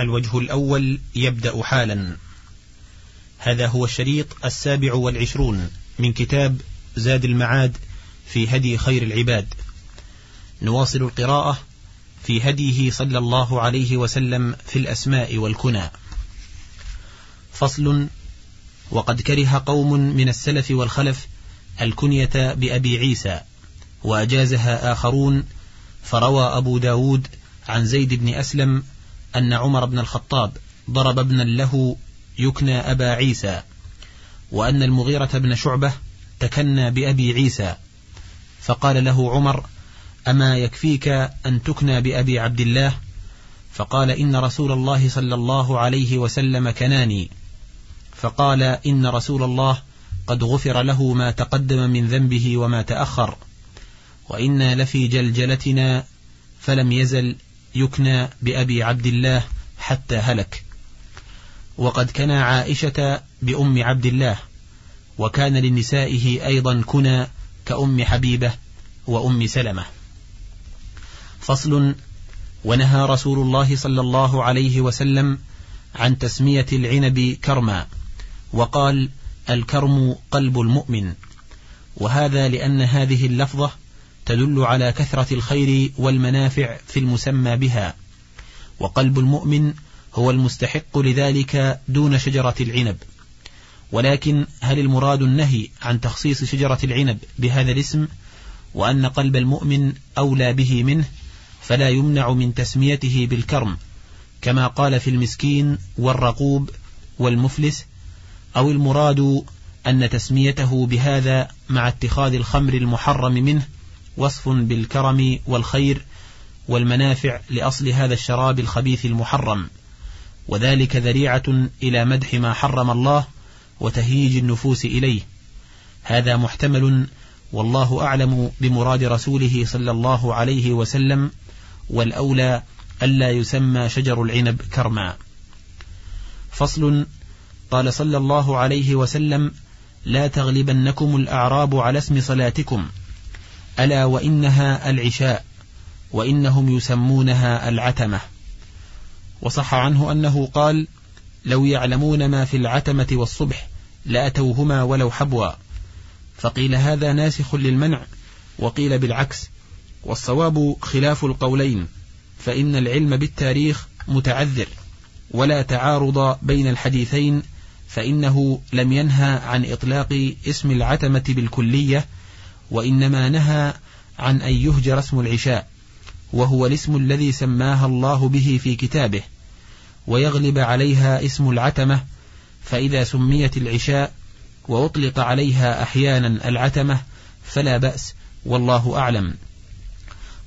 الوجه الأول يبدأ حالا. هذا هو الشريط السابع والعشرون من كتاب زاد المعاد في هدي خير العباد. نواصل القراءة في هديه صلى الله عليه وسلم في الأسماء والكنى. فصل وقد كره قوم من السلف والخلف الكنية بأبي عيسى وأجازها آخرون فروى أبو داود عن زيد بن أسلم أن عمر بن الخطاب ضرب ابنا له يكنى أبا عيسى وأن المغيرة بن شعبة تكنى بأبي عيسى. فقال له عمر أما يكفيك أن تكنى بأبي عبد الله؟ فقال إن رسول الله صلى الله عليه وسلم كناني. فقال إن رسول الله قد غفر له ما تقدم من ذنبه وما تأخر وإنا لفي جلجلتنا فلم يزل يكنى بأبي عبد الله حتى هلك. وقد كنى عائشة بأم عبد الله وكان لنسائه أيضا كنى كأم حبيبة وأم سلمة. فصل ونهى رسول الله صلى الله عليه وسلم عن تسمية العنب كرما وقال الكرم قلب المؤمن. وهذا لأن هذه اللفظة تدل على كثرة الخير والمنافع في المسمى بها. وقلب المؤمن هو المستحق لذلك دون شجرة العنب. ولكن هل المراد النهي عن تخصيص شجرة العنب بهذا الاسم وأن قلب المؤمن أولى به منه فلا يمنع من تسميته بالكرم كما قال في المسكين والرقوب والمفلس أو المراد أن تسميته بهذا مع اتخاذ الخمر المحرم منه وصف بالكرم والخير والمنافع لأصل هذا الشراب الخبيث المحرم وذلك ذريعة إلى مدح ما حرم الله وتهييج النفوس إليه. هذا محتمل والله أعلم بمراد رسوله صلى الله عليه وسلم والأولى ألا يسمى شجر العنب كرما. فصل قال صلى الله عليه وسلم لا تغلبنكم الأعراب على اسم صلاتكم ألا وإنها العشاء وإنهم يسمونها العتمة. وصح عنه أنه قال لو يعلمون ما في العتمة والصبح لأتوهما ولو حبوا. فقيل هذا ناسخ للمنع وقيل بالعكس. والصواب خلاف القولين فإن العلم بالتاريخ متعذر ولا تعارض بين الحديثين فإنه لم ينهى عن إطلاق اسم العتمة بالكلية وإنما نهى عن أن يهجر اسم العشاء وهو الاسم الذي سماها الله به في كتابه ويغلب عليها اسم العتمة فإذا سميت العشاء وأطلق عليها أحيانا العتمة فلا بأس والله أعلم.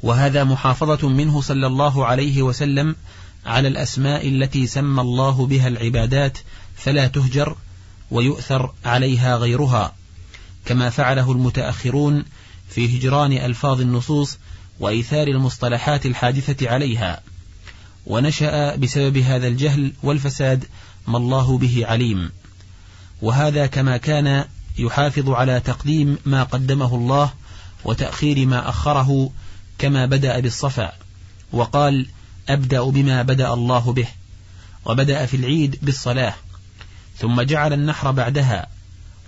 وهذا محافظة منه صلى الله عليه وسلم على الأسماء التي سمى الله بها العبادات فلا تهجر ويؤثر عليها غيرها. كما فعله المتأخرون في هجران ألفاظ النصوص وإيثار المصطلحات الحادثة عليها. ونشأ بسبب هذا الجهل والفساد ما الله به عليم. وهذا كما كان يحافظ على تقديم ما قدمه الله وتأخير ما أخره كما بدأ بالصفا. وقال أبدأ بما بدأ الله به. وبدأ في العيد بالصلاة. ثم جعل النحر بعدها.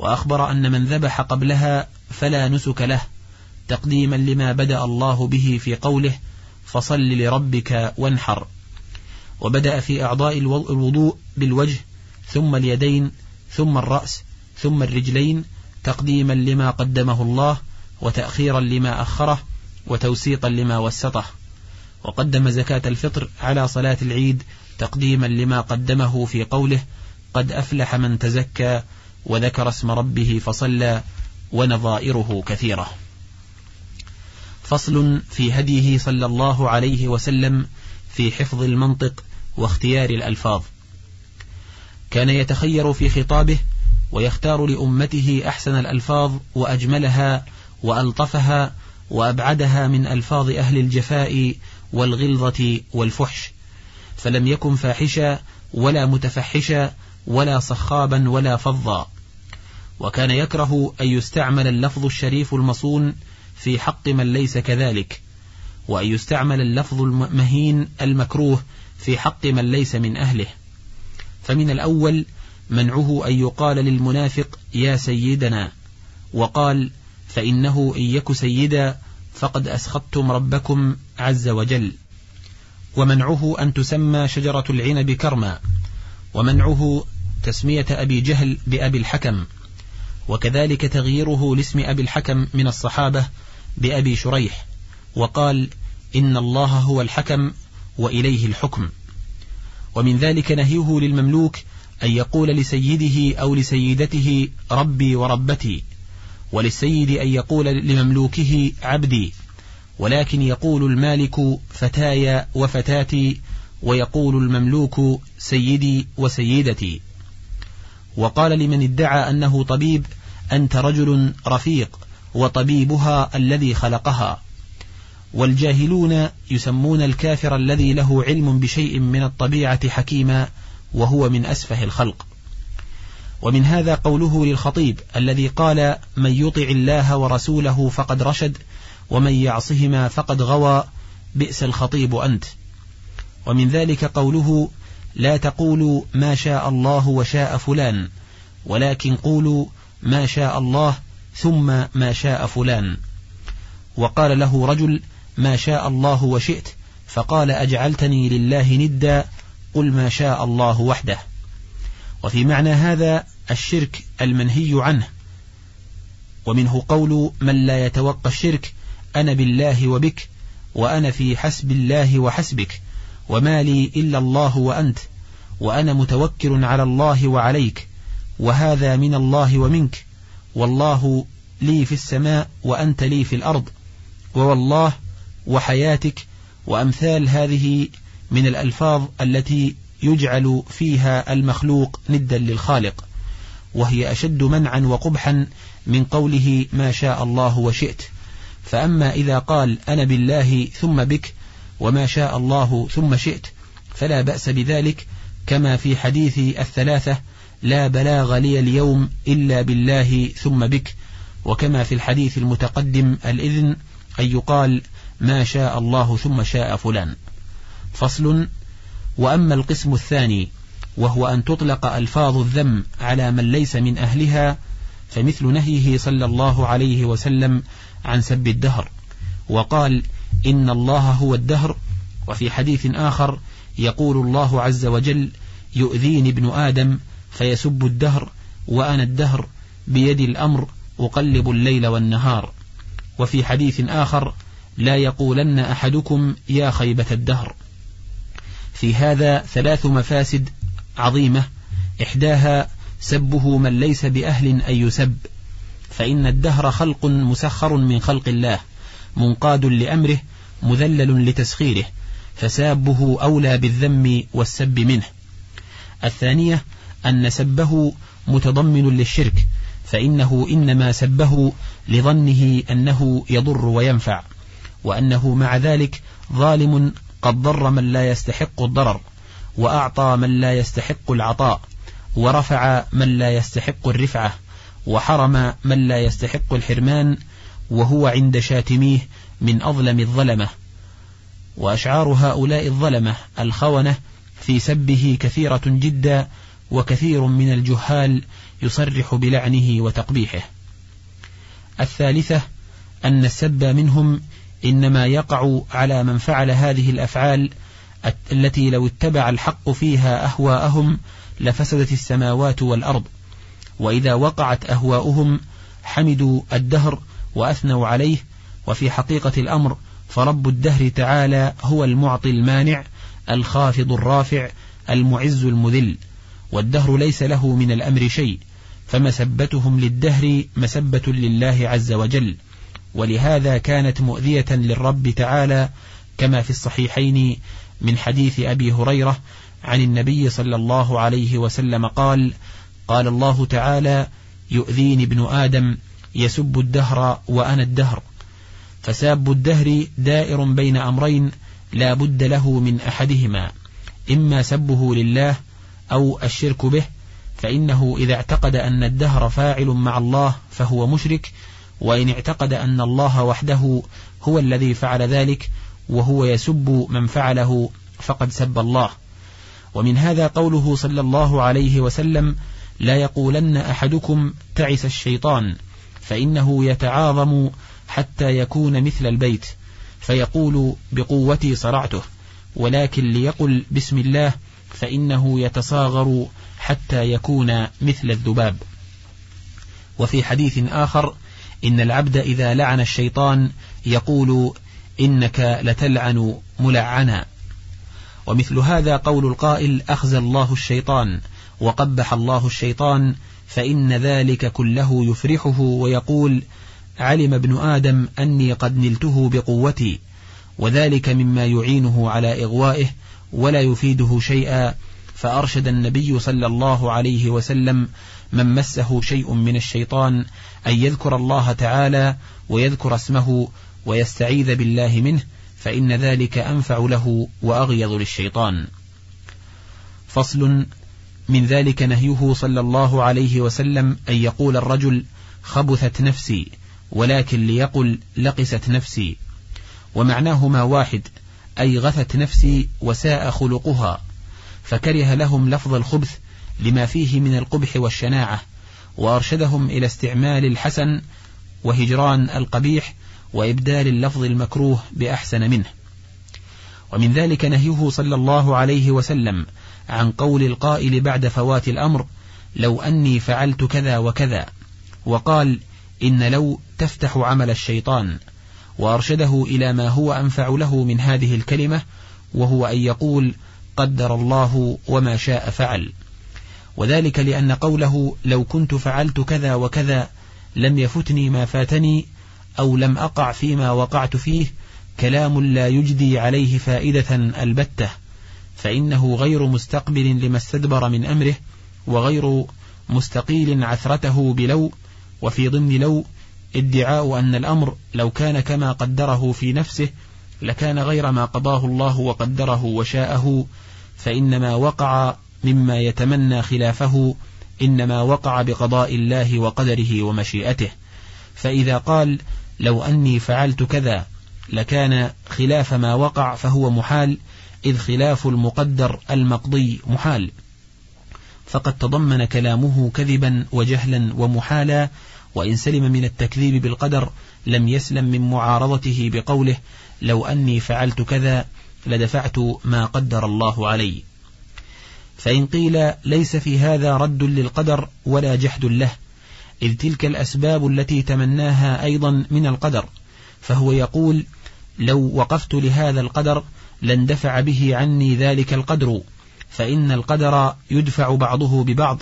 وأخبر أن من ذبح قبلها فلا نسك له تقديما لما بدأ الله به في قوله فصل لربك وانحر. وبدأ في أعضاء الوضوء بالوجه ثم اليدين ثم الرأس ثم الرجلين تقديما لما قدمه الله وتأخيرا لما أخره وتوسيطا لما وسطه. وقدم زكاة الفطر على صلاة العيد تقديما لما قدمه في قوله قد أفلح من تزكى وذكر اسم ربه فصلى ونظائره كثيرة. فصل في هديه صلى الله عليه وسلم في حفظ المنطق واختيار الألفاظ. كان يتخير في خطابه ويختار لأمته أحسن الألفاظ وأجملها وألطفها وأبعدها من ألفاظ أهل الجفاء والغلظة والفحش فلم يكن فاحشا ولا متفحشا ولا صخابا ولا فظا. وكان يكره أن يستعمل اللفظ الشريف المصون في حق من ليس كذلك وأن يستعمل اللفظ المهين المكروه في حق من ليس من أهله. فمن الأول منعه أن يقال للمنافق يا سيدنا وقال فإنه إن يك سيدا فقد أسخطتم ربكم عز وجل. ومنعه أن تسمى شجرة العنب كرما ومنعه تسمية أبي جهل بأبي الحكم وكذلك تغييره لاسم أبي الحكم من الصحابة بأبي شريح وقال إن الله هو الحكم وإليه الحكم. ومن ذلك نهيه للمملوك أن يقول لسيده أو لسيدته ربي وربتي وللسيد أن يقول لمملوكه عبدي ولكن يقول المالك فتاي وفتاتي ويقول المملوك سيدي وسيدتي. وقال لمن ادعى أنه طبيب أنت رجل رفيق وطبيبها الذي خلقها. والجاهلون يسمون الكافر الذي له علم بشيء من الطبيعة حكيما وهو من أسفه الخلق. ومن هذا قوله للخطيب الذي قال من يطع الله ورسوله فقد رشد ومن يعصهما فقد غوى بئس الخطيب أنت. ومن ذلك قوله لا تقولوا ما شاء الله وشاء فلان ولكن قولوا ما شاء الله ثم ما شاء فلان. وقال له رجل ما شاء الله وشئت فقال أجعلتني لله ندا قل ما شاء الله وحده. وفي معنى هذا الشرك المنهي عنه. ومنه قول من لا يتوقى الشرك أنا بالله وبك وأنا في حسب الله وحسبك. وما لي إلا الله وأنت وأنا متوكل على الله وعليك وهذا من الله ومنك والله لي في السماء وأنت لي في الأرض ووالله وحياتك وأمثال هذه من الألفاظ التي يجعل فيها المخلوق ندا للخالق وهي أشد منعا وقبحا من قوله ما شاء الله وشئت. فأما إذا قال أنا بالله ثم بك وما شاء الله ثم شئت فلا بأس بذلك كما في حديث الثلاثة لا بلاغ لي اليوم إلا بالله ثم بك. وكما في الحديث المتقدم الإذن أن يقال ما شاء الله ثم شاء فلان. فصل وأما القسم الثاني وهو أن تطلق ألفاظ الذم على من ليس من أهلها فمثل نهيه صلى الله عليه وسلم عن سب الدهر. وقال إن الله هو الدهر. وفي حديث آخر يقول الله عز وجل يؤذيني ابن آدم فيسب الدهر وأنا الدهر بيدي الأمر أقلب الليل والنهار. وفي حديث آخر لا يقولن أحدكم يا خيبة الدهر. في هذا ثلاث مفاسد عظيمة. إحداها سبه من ليس بأهل أن يسب. فإن الدهر خلق مسخر من خلق الله. منقاد لأمره مذلل لتسخيره فسابه أولى بالذم والسب منه. الثانية أن سبه متضمن للشرك فإنه إنما سبه لظنه أنه يضر وينفع وأنه مع ذلك ظالم قد ضر من لا يستحق الضرر وأعطى من لا يستحق العطاء ورفع من لا يستحق الرفعة وحرم من لا يستحق الحرمان وهو عند شاتميه من أظلم الظلمة وأشعار هؤلاء الظلمة الخونة في سبه كثيرة جدا وكثير من الجهال يصرح بلعنه وتقبيحه. الثالثة أن السب منهم إنما يقع على من فعل هذه الأفعال التي لو اتبع الحق فيها أهواءهم لفسدت السماوات والأرض وإذا وقعت أهواؤهم حمدوا الدهر وأثنوا عليه وفي حقيقة الأمر فرب الدهر تعالى هو المعطي المانع الخافض الرافع المعز المذل والدهر ليس له من الأمر شيء فمسبتهم للدهر مسبة لله عز وجل ولهذا كانت مؤذية للرب تعالى كما في الصحيحين من حديث أبي هريرة عن النبي صلى الله عليه وسلم قال قال الله تعالى يؤذيني ابن آدم يسب الدهر وأنا الدهر. فساب الدهر دائر بين أمرين لا بد له من أحدهما إما سبه لله أو الشرك به فإنه إذا اعتقد أن الدهر فاعل مع الله فهو مشرك وإن اعتقد أن الله وحده هو الذي فعل ذلك وهو يسب من فعله فقد سب الله. ومن هذا قوله صلى الله عليه وسلم لا يقولن أحدكم تعس الشيطان فإنه يتعاظم حتى يكون مثل البيت فيقول بقوتي صرعته ولكن ليقل بسم الله فإنه يتصاغر حتى يكون مثل الذباب. وفي حديث آخر إن العبد إذا لعن الشيطان يقول إنك لتلعن ملعنا. ومثل هذا قول القائل أخزى الله الشيطان وقبح الله الشيطان فإن ذلك كله يفرحه ويقول علم ابن آدم أني قد نلته بقوتي وذلك مما يعينه على إغوائه ولا يفيده شيئا فأرشد النبي صلى الله عليه وسلم من مسه شيء من الشيطان أن يذكر الله تعالى ويذكر اسمه ويستعيذ بالله منه فإن ذلك أنفع له وأغيض للشيطان. فصل من ذلك نهيه صلى الله عليه وسلم أن يقول الرجل خبثت نفسي ولكن ليقل لقست نفسي. ومعناهما واحد أي غثت نفسي وساء خلقها فكره لهم لفظ الخبث لما فيه من القبح والشناعة وأرشدهم إلى استعمال الحسن وهجران القبيح وإبدال اللفظ المكروه بأحسن منه. ومن ذلك نهيه صلى الله عليه وسلم عن قول القائل بعد فوات الأمر لو أني فعلت كذا وكذا. وقال إن لو تفتح عمل الشيطان. وأرشده إلى ما هو أنفع له من هذه الكلمة وهو أن يقول قدر الله وما شاء فعل. وذلك لأن قوله لو كنت فعلت كذا وكذا لم يفتني ما فاتني أو لم أقع فيما وقعت فيه كلام لا يجدي عليه فائدة البتة. فإنه غير مستقبل لما استدبر من أمره وغير مستقيل عثرته بلو وفي ضمن لو ادعاء أن الأمر لو كان كما قدره في نفسه لكان غير ما قضاه الله وقدره وشاءه فإنما وقع مما يتمنى خلافه إنما وقع بقضاء الله وقدره ومشيئته. فإذا قال لو أني فعلت كذا لكان خلاف ما وقع فهو محال إذ خلاف المقدر المقضي محال. فقد تضمن كلامه كذبا وجهلا ومحالا وإن سلم من التكذيب بالقدر لم يسلم من معارضته بقوله لو أني فعلت كذا لدفعت ما قدر الله علي. فإن قيل ليس في هذا رد للقدر ولا جحد له إذ تلك الأسباب التي تمناها أيضا من القدر. فهو يقول لو وقفت لهذا القدر لاندفع به عني ذلك القدر فإن القدر يدفع بعضه ببعض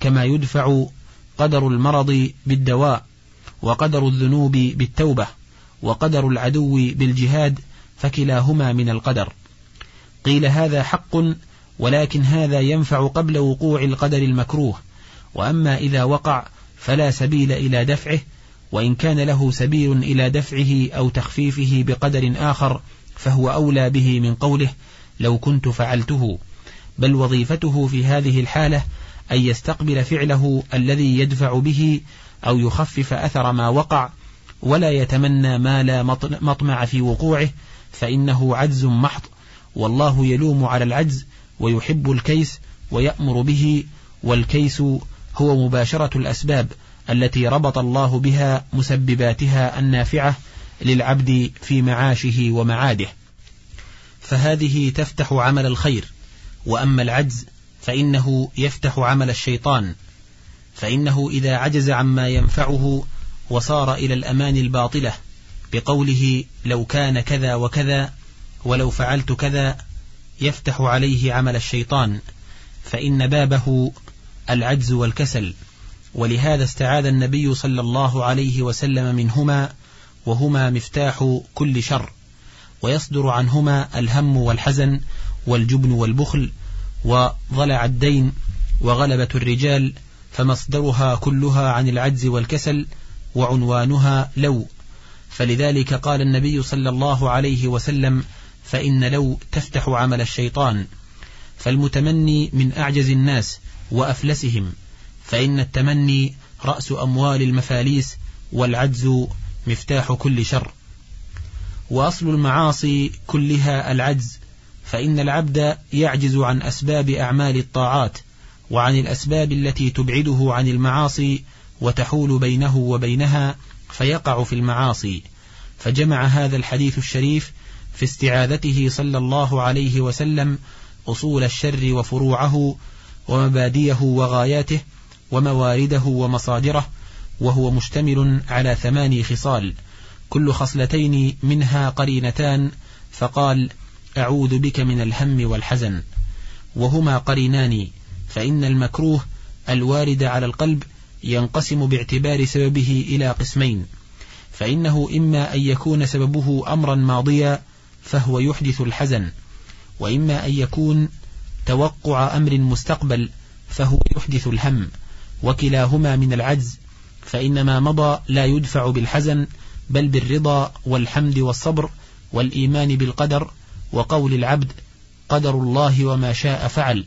كما يدفع قدر المرض بالدواء وقدر الذنوب بالتوبة وقدر العدو بالجهاد فكلاهما من القدر. قيل هذا حق ولكن هذا ينفع قبل وقوع القدر المكروه وأما إذا وقع فلا سبيل إلى دفعه وإن كان له سبيل إلى دفعه أو تخفيفه بقدر آخر فهو أولى به من قوله لو كنت فعلته. بل وظيفته في هذه الحالة أن يستقبل فعله الذي يدفع به أو يخفف أثر ما وقع ولا يتمنى ما لا مطمع في وقوعه فإنه عجز محض. والله يلوم على العجز ويحب الكيس ويأمر به والكيس هو مباشرة الأسباب التي ربط الله بها مسبباتها النافعة للعبد في معاشه ومعاده. فهذه تفتح عمل الخير وأما العجز فإنه يفتح عمل الشيطان. فإنه إذا عجز عما ينفعه وصار إلى الأمان الباطلة بقوله لو كان كذا وكذا ولو فعلت كذا يفتح عليه عمل الشيطان. فإن بابه العجز والكسل. ولهذا استعاذ النبي صلى الله عليه وسلم منهما وهما مفتاح كل شر ويصدر عنهما الهم والحزن والجبن والبخل وضلع الدين وغلبة الرجال فمصدرها كلها عن العجز والكسل وعنوانها لو. فلذلك قال النبي صلى الله عليه وسلم فإن لو تفتح عمل الشيطان فالمتمني من أعجز الناس وأفلسهم فإن التمني رأس أموال المفاليس والعجز مفتاح كل شر. وأصل المعاصي كلها العجز فإن العبد يعجز عن أسباب أعمال الطاعات وعن الأسباب التي تبعده عن المعاصي وتحول بينه وبينها فيقع في المعاصي. فجمع هذا الحديث الشريف في استعاذته صلى الله عليه وسلم أصول الشر وفروعه ومباديه وغاياته وموارده ومصادره وهو مشتمل على ثماني خصال كل خصلتين منها قرينتان فقال أعوذ بك من الهم والحزن. وهما قرينان فإن المكروه الوارد على القلب ينقسم باعتبار سببه إلى قسمين فإنه إما أن يكون سببه أمرا ماضيا فهو يحدث الحزن وإما أن يكون توقع أمر مستقبل فهو يحدث الهم وكلاهما من العجز فإن ما مضى لا يدفع بالحزن بل بالرضا والحمد والصبر والإيمان بالقدر وقول العبد قدر الله وما شاء فعل.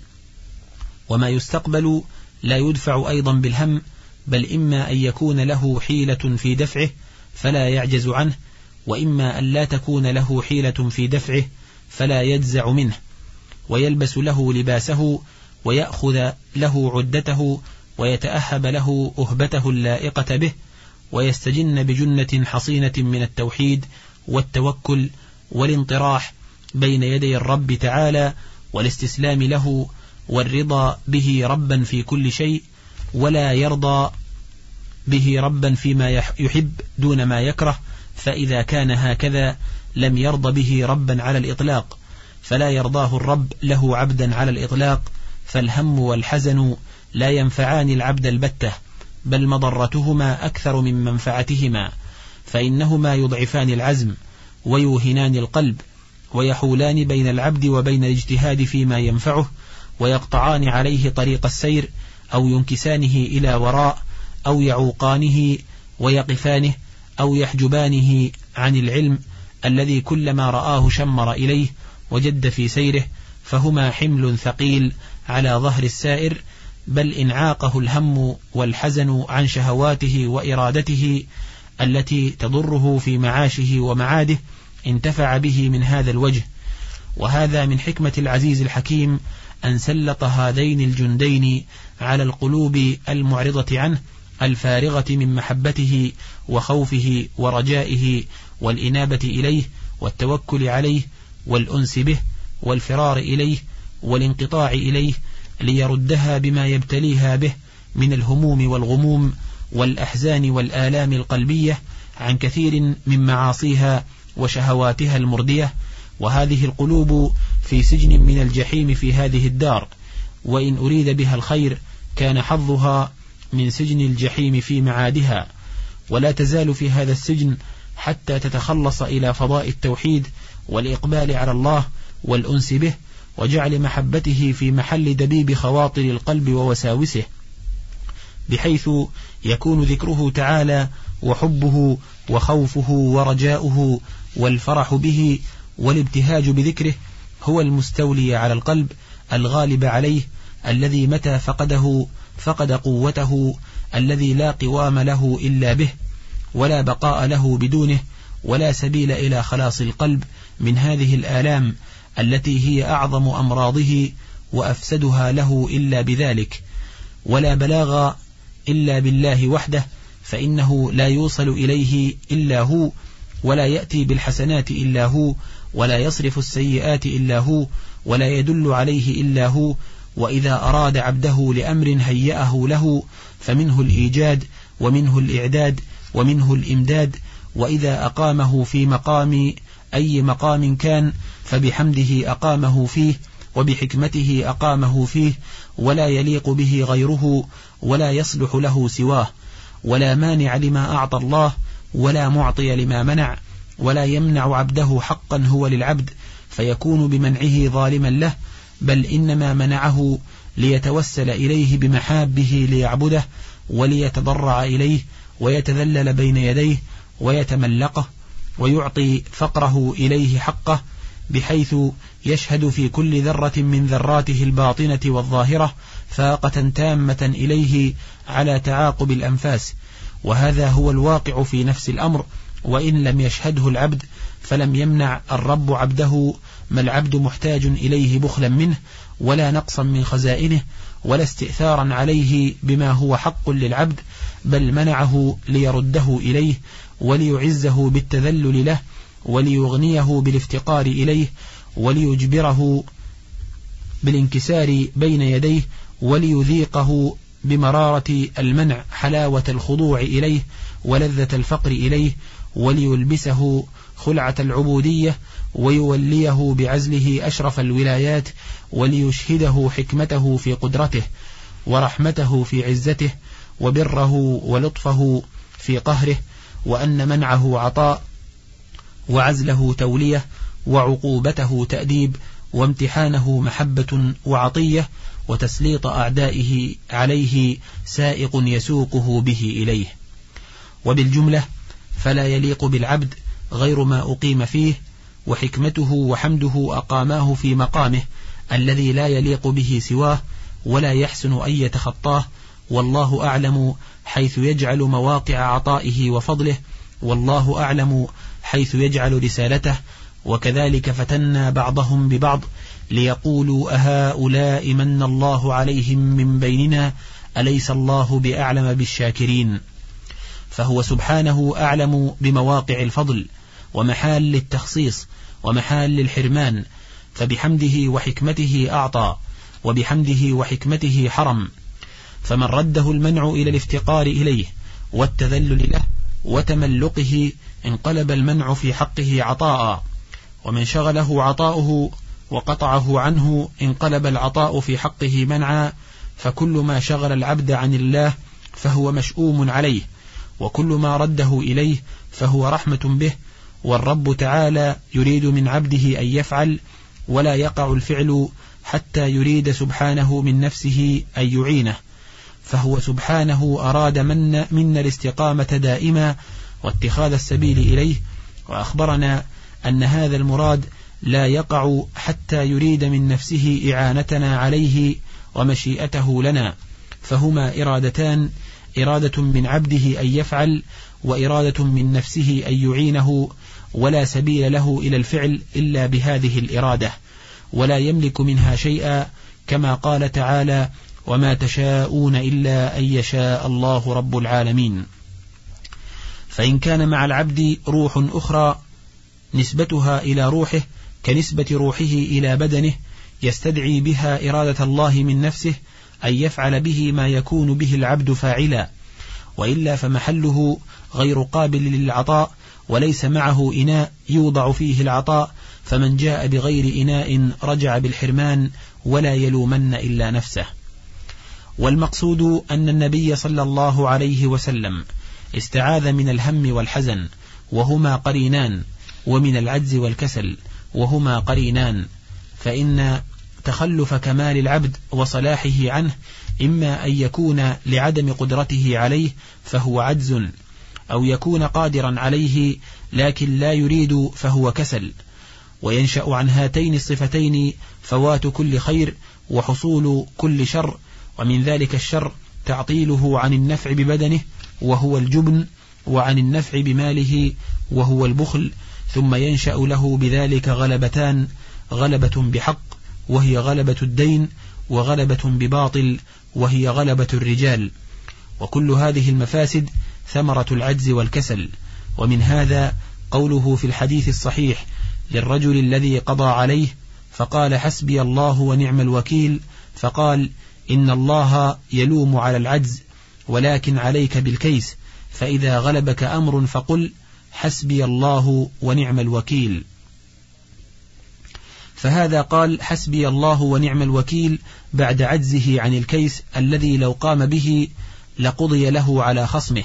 وما يستقبل لا يدفع أيضا بالهم بل إما أن يكون له حيلة في دفعه فلا يعجز عنه وإما أن لا تكون له حيلة في دفعه فلا يجزع منه ويلبس له لباسه ويأخذ له عدته ويتأهب له أهبته اللائقة به ويستجن بجنة حصينة من التوحيد والتوكل والانطراح بين يدي الرب تعالى والاستسلام له والرضا به ربا في كل شيء ولا يرضى به ربا فيما يحب دون ما يكره فإذا كان هكذا لم يرضى به ربا على الإطلاق. فلا يرضاه الرب له عبدا على الإطلاق فالهم والحزن لا ينفعان العبد البتة بل مضرتهما أكثر من منفعتهما فإنهما يضعفان العزم ويوهنان القلب ويحولان بين العبد وبين الاجتهاد فيما ينفعه ويقطعان عليه طريق السير أو ينكسانه إلى وراء أو يعوقانه ويقفانه أو يحجبانه عن العلم الذي كلما رآه شمر إليه وجد في سيره فهما حمل ثقيل على ظهر السائر بل إن عاقه الهم والحزن عن شهواته وإرادته التي تضره في معاشه ومعاده انتفع به من هذا الوجه. وهذا من حكمة العزيز الحكيم أن سلط هذين الجندين على القلوب المعرضة عنه الفارغة من محبته وخوفه ورجائه والإنابة إليه والتوكل عليه والأنس به والفرار إليه والانقطاع إليه ليردها بما يبتليها به من الهموم والغموم والأحزان والآلام القلبية عن كثير من معاصيها وشهواتها المردية وهذه القلوب في سجن من الجحيم في هذه الدار وإن أريد بها الخير كان حظها من سجن الجحيم في معادها. ولا تزال في هذا السجن حتى تتخلص إلى فضاء التوحيد والإقبال على الله والأنس به وجعل محبته في محل دبيب خواطر القلب ووساوسه بحيث يكون ذكره تعالى وحبه وخوفه ورجاؤه والفرح به والابتهاج بذكره هو المستولي على القلب الغالب عليه الذي متى فقده فقد قوته الذي لا قوام له إلا به ولا بقاء له بدونه ولا سبيل إلى خلاص القلب من هذه الآلام التي هي أعظم أمراضه وأفسدها له إلا بذلك. ولا بلاغ إلا بالله وحده فإنه لا يوصل إليه إلا هو ولا يأتي بالحسنات إلا هو ولا يصرف السيئات إلا هو ولا يدل عليه إلا هو. وإذا أراد عبده لأمر هيأه له فمنه الإيجاد ومنه الإعداد ومنه الإمداد. وإذا أقامه في مقام أي مقام كان فبحمده أقامه فيه وبحكمته أقامه فيه ولا يليق به غيره ولا يصلح له سواه ولا مانع لما أعطى الله ولا معطي لما منع ولا يمنع عبده حقا هو للعبد فيكون بمنعه ظالما له بل إنما منعه ليتوسل إليه بمحابه ليعبده وليتضرع إليه ويتذلل بين يديه ويتملقه ويعطي فقره إليه حقه بحيث يشهد في كل ذرة من ذراته الباطنة والظاهرة فاقة تامة إليه على تعاقب الأنفاس. وهذا هو الواقع في نفس الأمر وإن لم يشهده العبد فلم يمنع الرب عبده ما العبد محتاج إليه بخلا منه ولا نقصا من خزائنه ولا استئثارا عليه بما هو حق للعبد بل منعه ليرده إليه وليعزه بالتذلل له وليغنيه بالافتقار إليه وليجبره بالانكسار بين يديه وليذيقه بمرارة المنع حلاوة الخضوع إليه ولذة الفقر إليه وليلبسه خلعة العبودية ويوليه بعزله أشرف الولايات وليشهده حكمته في قدرته ورحمته في عزته وبره ولطفه في قهره وأن منعه عطاء وعزله تولية وعقوبته تأديب وامتحانه محبة وعطية وتسليط أعدائه عليه سائق يسوقه به إليه وبالجملة فلا يليق بالعبد غير ما أقيم فيه وحكمته وحمده أقاماه في مقامه الذي لا يليق به سواه ولا يحسن أن يتخطاه والله أعلم حيث يجعل مواقع عطائه وفضله والله أعلم حيث يجعل رسالته وكذلك فتنا بعضهم ببعض ليقولوا أهؤلاء من الله عليهم من بيننا أليس الله بأعلم بالشاكرين فهو سبحانه أعلم بمواقع الفضل ومحال للتخصيص ومحال للحرمان فبحمده وحكمته أعطى وبحمده وحكمته حرم. فمن رده المنع إلى الافتقار إليه والتذلل له وتملقه انقلب المنع في حقه عطاء. ومن شغله عطاؤه وقطعه عنه انقلب العطاء في حقه منعا. فكل ما شغل العبد عن الله فهو مشؤوم عليه وكل ما رده إليه فهو رحمة به والرب تعالى يريد من عبده أن يفعل ولا يقع الفعل حتى يريد سبحانه من نفسه أن يعينه فهو سبحانه أراد من منا الاستقامة دائما واتخاذ السبيل إليه وأخبرنا أن هذا المراد لا يقع حتى يريد من نفسه إعانتنا عليه ومشيئته لنا فهما إرادتان إرادة من عبده أن يفعل وإرادة من نفسه أن يعينه ولا سبيل له إلى الفعل إلا بهذه الإرادة ولا يملك منها شيئا كما قال تعالى وما تشاءون إلا أن يشاء الله رب العالمين فإن كان مع العبد روح أخرى نسبتها إلى روحه كنسبة روحه إلى بدنه يستدعي بها إرادة الله من نفسه أن يفعل به ما يكون به العبد فاعلا وإلا فمحله غير قابل للعطاء وليس معه إناء يوضع فيه العطاء فمن جاء بغير إناء رجع بالحرمان ولا يلومن إلا نفسه. والمقصود أن النبي صلى الله عليه وسلم استعاذ من الهم والحزن وهما قرينان ومن العجز والكسل وهما قرينان. فإن تخلف كمال العبد وصلاحه عنه إما أن يكون لعدم قدرته عليه فهو عجز أو يكون قادرا عليه لكن لا يريد فهو كسل. وينشأ عن هاتين الصفتين فوات كل خير وحصول كل شر ومن ذلك الشر تعطيله عن النفع ببدنه وهو الجبن وعن النفع بماله وهو البخل. ثم ينشأ له بذلك غلبتان غلبة بحق وهي غلبة الدين وغلبة بباطل وهي غلبة الرجال. وكل هذه المفاسد ثمرة العجز والكسل. ومن هذا قوله في الحديث الصحيح للرجل الذي قضى عليه فقال حسبي الله ونعم الوكيل فقال إن الله يلوم على العجز ولكن عليك بالكيس. فإذا غلبك أمر فقل حسبي الله ونعم الوكيل فهذا قال حسبي الله ونعم الوكيل بعد عجزه عن الكيس الذي لو قام به لقضي له على خصمه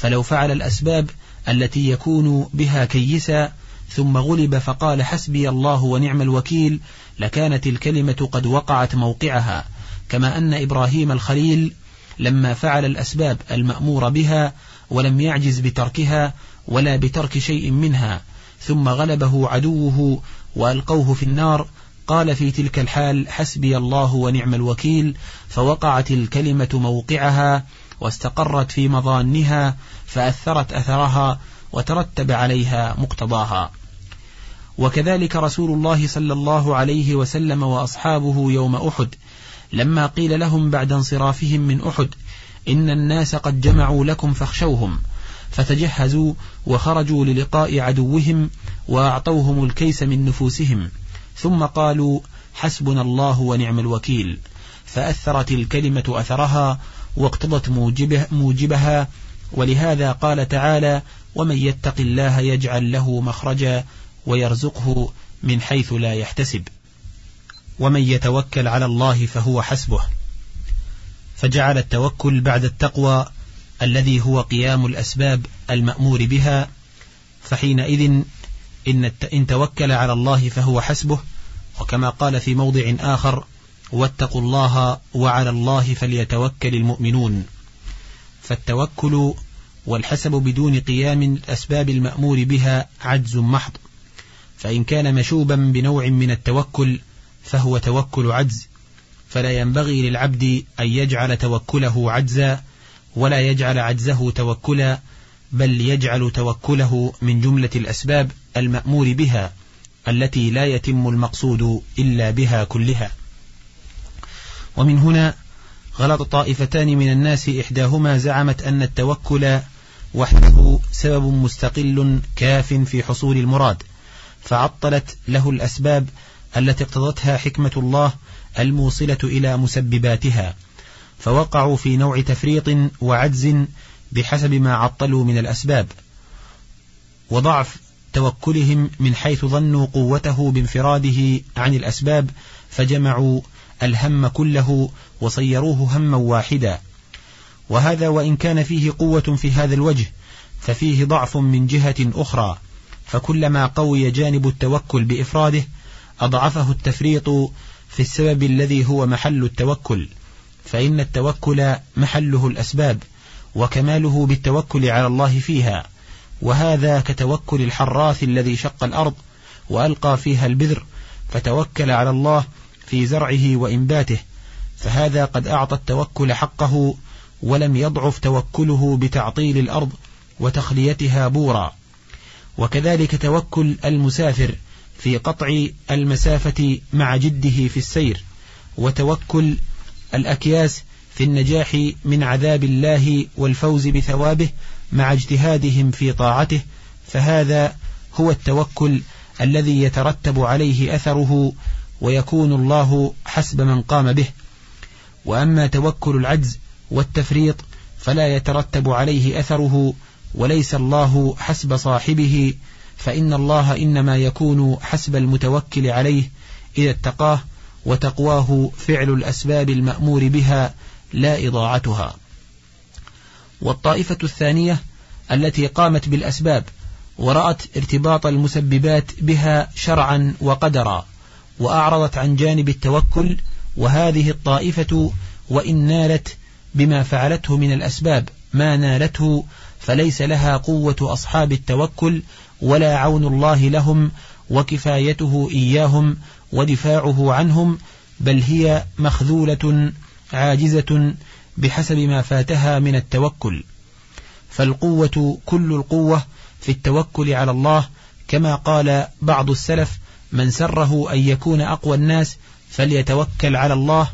فلو فعل الأسباب التي يكون بها كيسا ثم غلب فقال حسبي الله ونعم الوكيل لكانت الكلمة قد وقعت موقعها. كما أن إبراهيم الخليل لما فعل الأسباب المأمور بها ولم يعجز بتركها ولا بترك شيء منها ثم غلبه عدوه وألقوه في النار قال في تلك الحال حسبي الله ونعم الوكيل فوقعت الكلمة موقعها واستقرت في مظانها فأثرت أثرها وترتب عليها مقتضاها. وكذلك رسول الله صلى الله عليه وسلم وأصحابه يوم أحد لما قيل لهم بعد انصرافهم من أحد إن الناس قد جمعوا لكم فاخشوهم فتجهزوا وخرجوا للقاء عدوهم وأعطوهم الكيس من نفوسهم ثم قالوا حسبنا الله ونعم الوكيل فأثرت الكلمة أثرها واقتضت موجبه موجبها ولهذا قال تعالى ومن يتق الله يجعل له مخرجا ويرزقه من حيث لا يحتسب ومن يتوكل على الله فهو حسبه. فجعل التوكل بعد التقوى الذي هو قيام الأسباب المأمور بها فحينئذ إن, إن توكل على الله فهو حسبه وكما قال في موضع آخر واتقوا الله وعلى الله فليتوكل المؤمنون. فالتوكل والحسب بدون قيام الأسباب المأمور بها عجز محض. فإن كان مشوبا بنوع من التوكل فهو توكل عجز. فلا ينبغي للعبد أن يجعل توكله عجزا ولا يجعل عجزه توكلا بل يجعل توكله من جملة الأسباب المأمور بها التي لا يتم المقصود إلا بها كلها. ومن هنا غلط طائفتان من الناس إحداهما زعمت أن التوكل وحده سبب مستقل كاف في حصول المراد فعطلت له الأسباب التي اقتضتها حكمة الله الموصلة إلى مسبباتها فوقعوا في نوع تفريط وعجز بحسب ما عطلوا من الأسباب وضعف توكلهم من حيث ظنوا قوته بانفراده عن الأسباب فجمعوا الهم كله وصيروه هما واحدا. وهذا وإن كان فيه قوة في هذا الوجه ففيه ضعف من جهة أخرى. فكلما قوي جانب التوكل بإفراده أضعفه التفريط في السبب الذي هو محل التوكل. فإن التوكل محله الأسباب وكماله بالتوكل على الله فيها. وهذا كتوكل الحراث الذي شق الأرض وألقى فيها البذر فتوكل على الله في زرعه وإنباته فهذا قد أعطى التوكل حقه ولم يضعف توكله بتعطيل الأرض وتخليتها بورا. وكذلك توكل المسافر في قطع المسافة مع جده في السير وتوكل الأكياس في النجاح من عذاب الله والفوز بثوابه مع اجتهادهم في طاعته فهذا هو التوكل الذي يترتب عليه أثره ويكون الله حسب من قام به. وأما توكل العجز والتفريط فلا يترتب عليه أثره وليس الله حسب صاحبه فإن الله إنما يكون حسب المتوكل عليه إذا اتقاه وتقواه فعل الأسباب المأمور بها لا إضاعتها. والطائفة الثانية التي قامت بالأسباب ورأت ارتباط المسببات بها شرعا وقدرا. وأعرضت عن جانب التوكل وهذه الطائفة وإن نالت بما فعلته من الأسباب ما نالته فليس لها قوة أصحاب التوكل ولا عون الله لهم وكفايته إياهم ودفاعه عنهم بل هي مخذولة عاجزة بحسب ما فاتها من التوكل. فالقوة كل القوة في التوكل على الله كما قال بعض السلف من سره أن يكون أقوى الناس فليتوكل على الله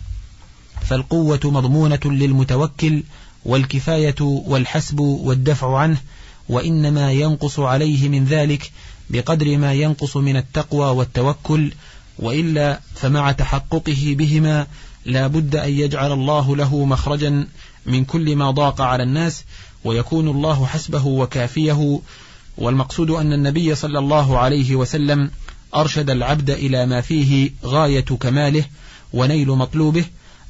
فالقوة مضمونة للمتوكل والكفاية والحسب والدفع عنه وإنما ينقص عليه من ذلك بقدر ما ينقص من التقوى والتوكل وإلا فمع تحققه بهما لا بد أن يجعل الله له مخرجا من كل ما ضاق على الناس ويكون الله حسبه وكافيه والمقصود أن النبي صلى الله عليه وسلم أرشد العبد إلى ما فيه غاية كماله ونيل مطلوبه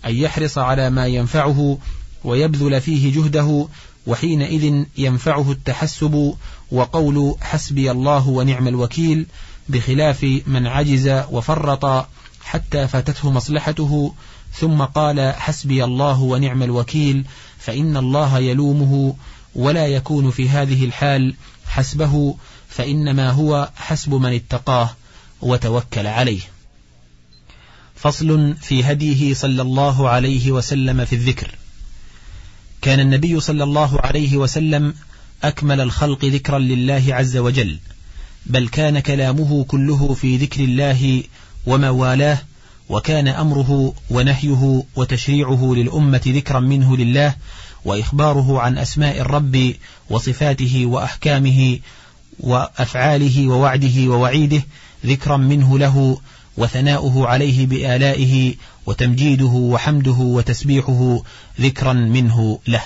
أن يحرص على ما ينفعه ويبذل فيه جهده وحينئذ ينفعه التحسب وقول حسبي الله ونعم الوكيل بخلاف من عجز وفرط حتى فاتته مصلحته ثم قال حسبي الله ونعم الوكيل فإن الله يلومه ولا يكون في هذه الحال حسبه فإنما هو حسب من اتقاه. وتوكل عليه. فصل في هديه صلى الله عليه وسلم في الذكر. كان النبي صلى الله عليه وسلم أكمل الخلق ذكرا لله عز وجل بل كان كلامه كله في ذكر الله وموالاه وكان أمره ونهيه وتشريعه للأمة ذكرا منه لله وإخباره عن أسماء الرب وصفاته وأحكامه وأفعاله ووعده ووعيده ذكرا منه له وثناؤه عليه بآلائه وتمجيده وحمده وتسبيحه ذكرا منه له.